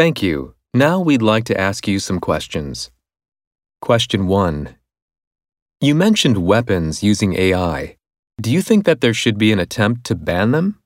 Thank you. Now we'd like to ask you some questions. Question 1. You mentioned weapons using AI. Do you think that there should be an attempt to ban them?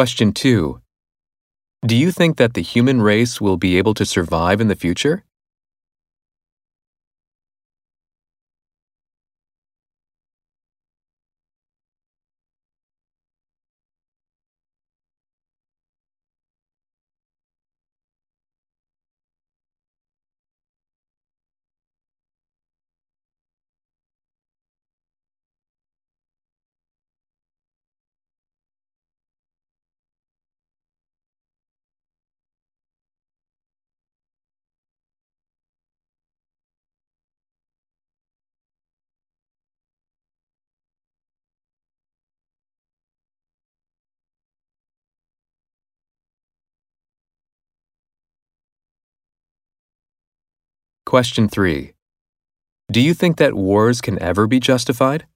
Question 2. Do you think that the human race will be able to survive in the future? Question 3. Do you think that wars can ever be justified?